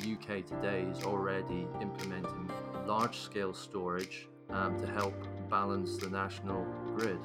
the UK today is already implementing large scale storage um, to help balance the national grid.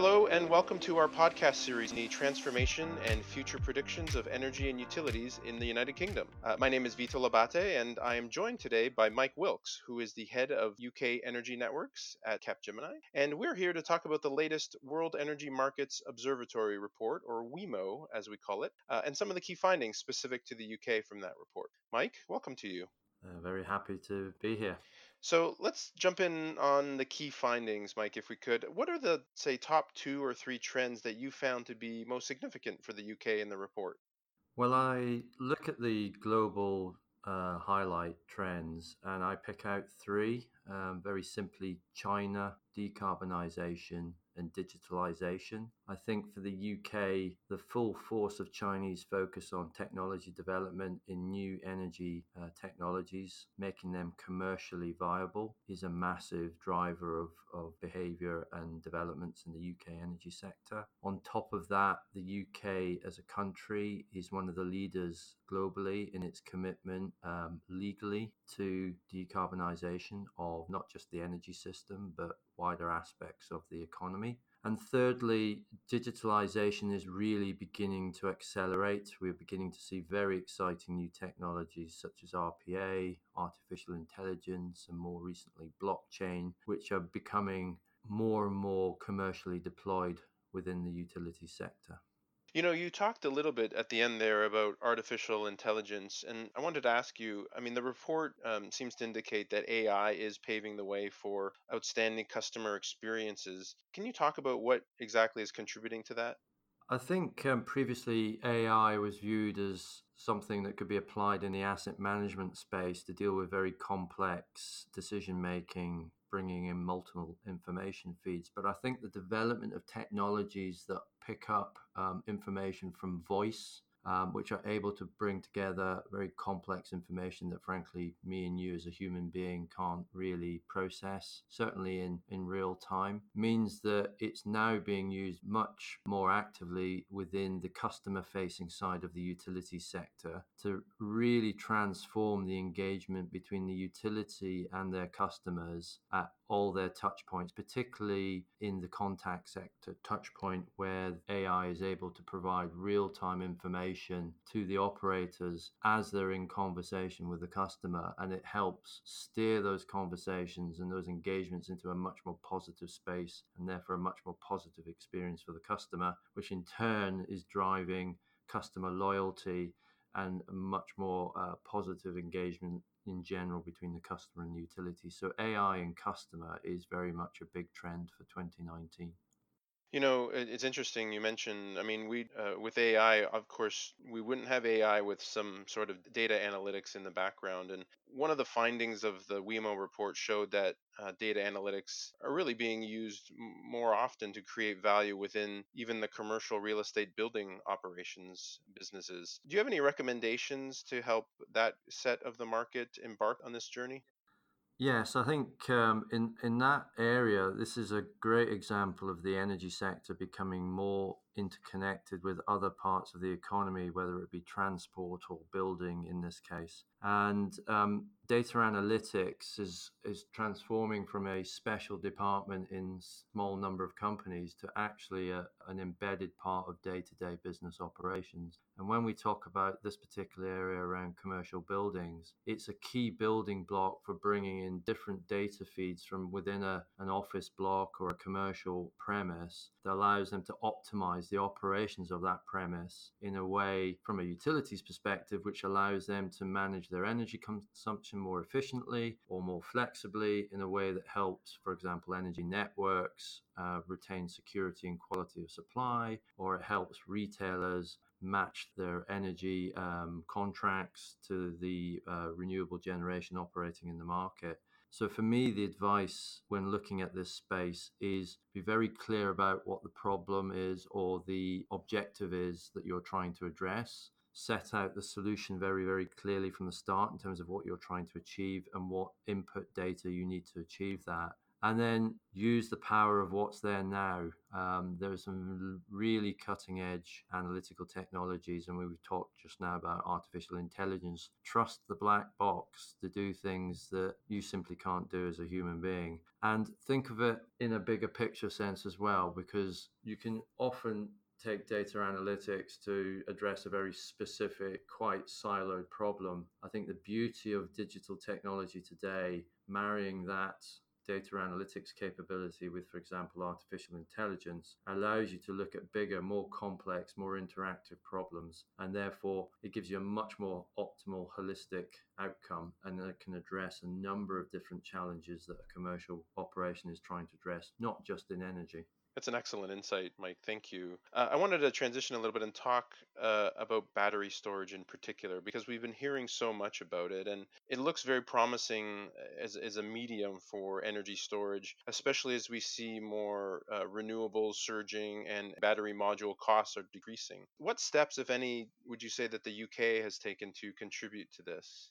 Hello, and welcome to our podcast series, The Transformation and Future Predictions of Energy and Utilities in the United Kingdom. Uh, my name is Vito Labate, and I am joined today by Mike Wilkes, who is the head of UK Energy Networks at Capgemini. And we're here to talk about the latest World Energy Markets Observatory report, or WEMO as we call it, uh, and some of the key findings specific to the UK from that report. Mike, welcome to you. Uh, very happy to be here. So let's jump in on the key findings, Mike, if we could. What are the, say, top two or three trends that you found to be most significant for the UK in the report? Well, I look at the global uh, highlight trends and I pick out three. Um, very simply, China, decarbonisation, and digitalization. I think for the UK, the full force of Chinese focus on technology development in new energy uh, technologies, making them commercially viable, is a massive driver of, of behavior and developments in the UK energy sector. On top of that, the UK as a country is one of the leaders globally in its commitment um, legally to decarbonisation of not just the energy system, but wider aspects of the economy. And thirdly, digitalization is really beginning to accelerate. We're beginning to see very exciting new technologies such as RPA, artificial intelligence, and more recently, blockchain, which are becoming more and more commercially deployed within the utility sector. You know, you talked a little bit at the end there about artificial intelligence, and I wanted to ask you I mean, the report um, seems to indicate that AI is paving the way for outstanding customer experiences. Can you talk about what exactly is contributing to that? I think um, previously AI was viewed as something that could be applied in the asset management space to deal with very complex decision making bringing in multiple information feeds. But I think the development of technologies that pick up um, information from voice um, which are able to bring together very complex information that, frankly, me and you as a human being can't really process, certainly in, in real time, means that it's now being used much more actively within the customer facing side of the utility sector to really transform the engagement between the utility and their customers at all their touch points, particularly in the contact sector touch point where AI is able to provide real time information to the operators as they're in conversation with the customer. And it helps steer those conversations and those engagements into a much more positive space and therefore a much more positive experience for the customer, which in turn is driving customer loyalty and much more uh, positive engagement in general between the customer and the utility. So AI and customer is very much a big trend for 2019. You know, it's interesting you mentioned, I mean, we uh, with AI, of course, we wouldn't have AI with some sort of data analytics in the background. And one of the findings of the WEMO report showed that uh, data analytics are really being used more often to create value within even the commercial real estate building operations businesses. Do you have any recommendations to help that set of the market embark on this journey? Yes, I think um, in in that area, this is a great example of the energy sector becoming more interconnected with other parts of the economy, whether it be transport or building in this case. And um, data analytics is is transforming from a special department in small number of companies to actually a, an embedded part of day-to-day business operations. And when we talk about this particular area around commercial buildings, it's a key building block for bringing in different data feeds from within a, an office block or a commercial premise that allows them to optimize the operations of that premise in a way from a utilities perspective, which allows them to manage their energy consumption more efficiently or more flexibly in a way that helps, for example, energy networks uh, retain security and quality of supply, or it helps retailers match their energy um, contracts to the uh, renewable generation operating in the market. So for me, the advice when looking at this space is be very clear about what the problem is or the objective is that you're trying to address. Set out the solution very, very clearly from the start in terms of what you're trying to achieve and what input data you need to achieve that and then use the power of what's there now. Um, there are some really cutting edge analytical technologies, and we were talked just now about artificial intelligence. Trust the black box to do things that you simply can't do as a human being. And think of it in a bigger picture sense as well, because you can often take data analytics to address a very specific, quite siloed problem. I think the beauty of digital technology today, marrying that data analytics capability with, for example, artificial intelligence, allows you to look at bigger, more complex, more interactive problems. And therefore, it gives you a much more optimal, holistic outcome and it can address a number of different challenges that a commercial operation is trying to address, not just in energy. That's an excellent insight, Mike. Thank you. Uh, I wanted to transition a little bit and talk uh, about battery storage in particular because we've been hearing so much about it, and it looks very promising uh, as, as a medium for energy storage, especially as we see more uh, renewables surging and battery module costs are decreasing. What steps, if any, would you say that the UK has taken to contribute to this?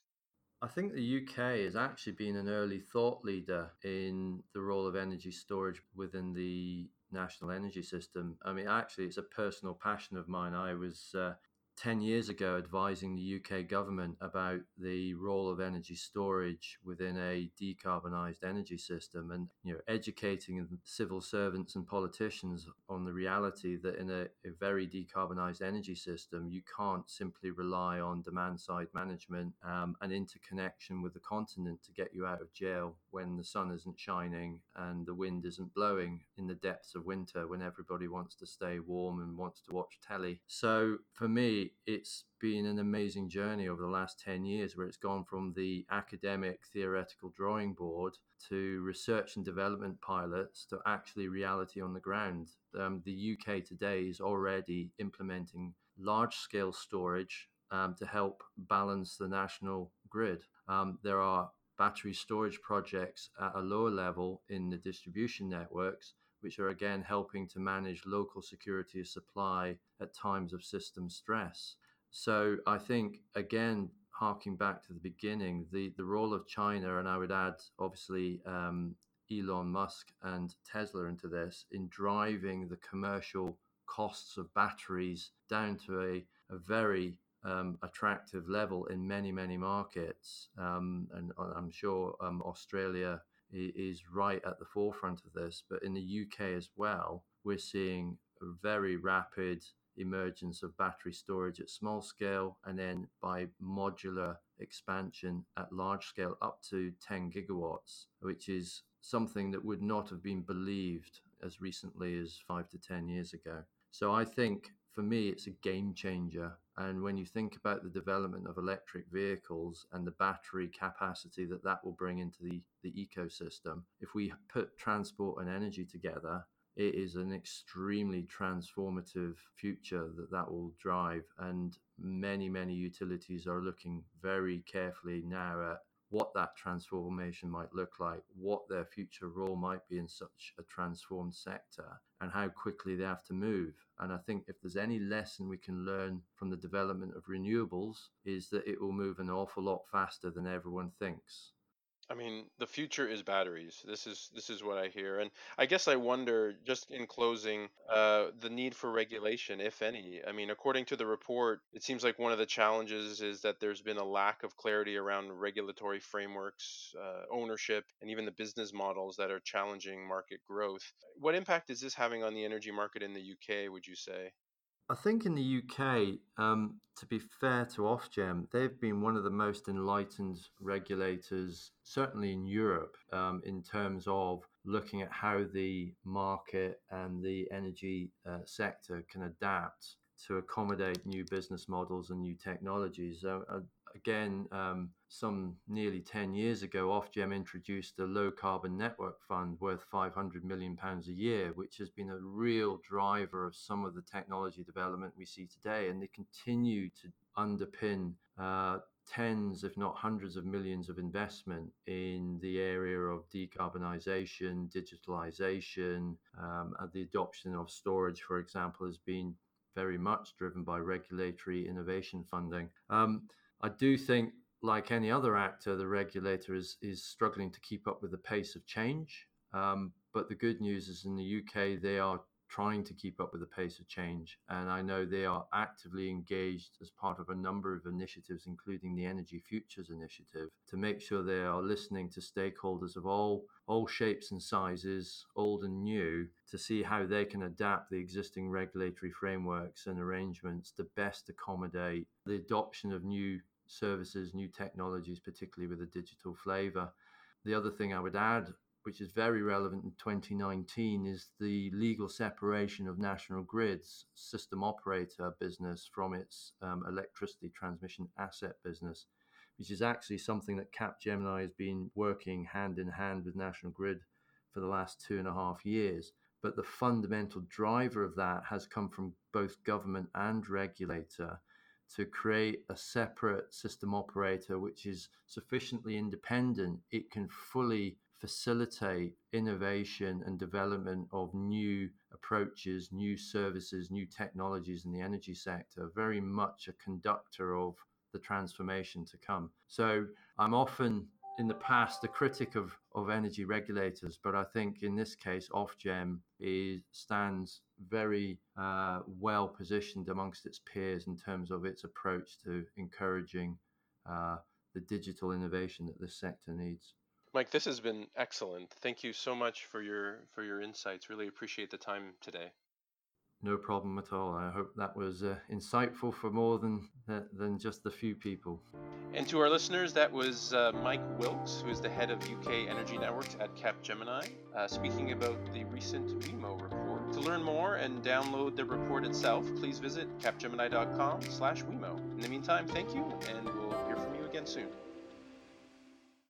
I think the UK has actually been an early thought leader in the role of energy storage within the national energy system. I mean, actually, it's a personal passion of mine. I was uh, 10 years ago advising the UK government about the role of energy storage within a decarbonised energy system and you know educating civil servants and politicians on the reality that in a, a very decarbonised energy system you can't simply rely on demand side management um, and interconnection with the continent to get you out of jail when the sun isn't shining and the wind isn't blowing in the depths of winter when everybody wants to stay warm and wants to watch telly. So for me it's been an amazing journey over the last 10 years where it's gone from the academic theoretical drawing board to research and development pilots to actually reality on the ground. Um, the UK today is already implementing large scale storage um, to help balance the national grid. Um, there are battery storage projects at a lower level in the distribution networks which are again helping to manage local security of supply at times of system stress. So I think, again, harking back to the beginning, the, the role of China, and I would add, obviously, um, Elon Musk and Tesla into this in driving the commercial costs of batteries down to a, a very um, attractive level in many, many markets. Um, and uh, I'm sure um, Australia is right at the forefront of this. But in the UK as well, we're seeing a very rapid emergence of battery storage at small scale and then by modular expansion at large scale up to 10 gigawatts, which is something that would not have been believed as recently as five to 10 years ago. So I think for me, it's a game changer. And when you think about the development of electric vehicles and the battery capacity that that will bring into the, the ecosystem, if we put transport and energy together, it is an extremely transformative future that that will drive. And many, many utilities are looking very carefully now at what that transformation might look like, what their future role might be in such a transformed sector, and how quickly they have to move. And I think if there's any lesson we can learn from the development of renewables, is that it will move an awful lot faster than everyone thinks. I mean, the future is batteries. This is this is what I hear, and I guess I wonder, just in closing, uh, the need for regulation, if any. I mean, according to the report, it seems like one of the challenges is that there's been a lack of clarity around regulatory frameworks, uh, ownership, and even the business models that are challenging market growth. What impact is this having on the energy market in the UK? Would you say? I think in the UK, um, to be fair to Ofgem, they've been one of the most enlightened regulators, certainly in Europe, um, in terms of looking at how the market and the energy uh, sector can adapt to accommodate new business models and new technologies. Uh, again, um, some nearly 10 years ago, Ofgem introduced a low carbon network fund worth 500 million pounds a year, which has been a real driver of some of the technology development we see today. And they continue to underpin uh, tens, if not hundreds of millions of investment in the area of decarbonisation, digitalisation, um, and the adoption of storage, for example, has been very much driven by regulatory innovation funding. Um, I do think, like any other actor, the regulator is is struggling to keep up with the pace of change. Um, but the good news is in the UK, they are trying to keep up with the pace of change. And I know they are actively engaged as part of a number of initiatives, including the Energy Futures Initiative, to make sure they are listening to stakeholders of all, all shapes and sizes, old and new, to see how they can adapt the existing regulatory frameworks and arrangements to best accommodate the adoption of new services, new technologies, particularly with a digital flavor. The other thing I would add which is very relevant in 2019, is the legal separation of National Grid's system operator business from its um, electricity transmission asset business, which is actually something that Capgemini has been working hand in hand with National Grid for the last two and a half years. But the fundamental driver of that has come from both government and regulator to create a separate system operator which is sufficiently independent, it can fully facilitate innovation and development of new approaches, new services, new technologies in the energy sector, very much a conductor of the transformation to come. So I'm often in the past a critic of, of energy regulators, but I think in this case, Ofgem is, stands very uh, well positioned amongst its peers in terms of its approach to encouraging uh, the digital innovation that this sector needs. Mike, this has been excellent. Thank you so much for your for your insights. Really appreciate the time today. No problem at all. I hope that was uh, insightful for more than than just a few people. And to our listeners, that was uh, Mike Wilkes, who is the head of UK Energy Networks at Capgemini, uh, speaking about the recent WEMO report. To learn more and download the report itself, please visit capgemini.com/wemo. In the meantime, thank you, and we'll hear from you again soon.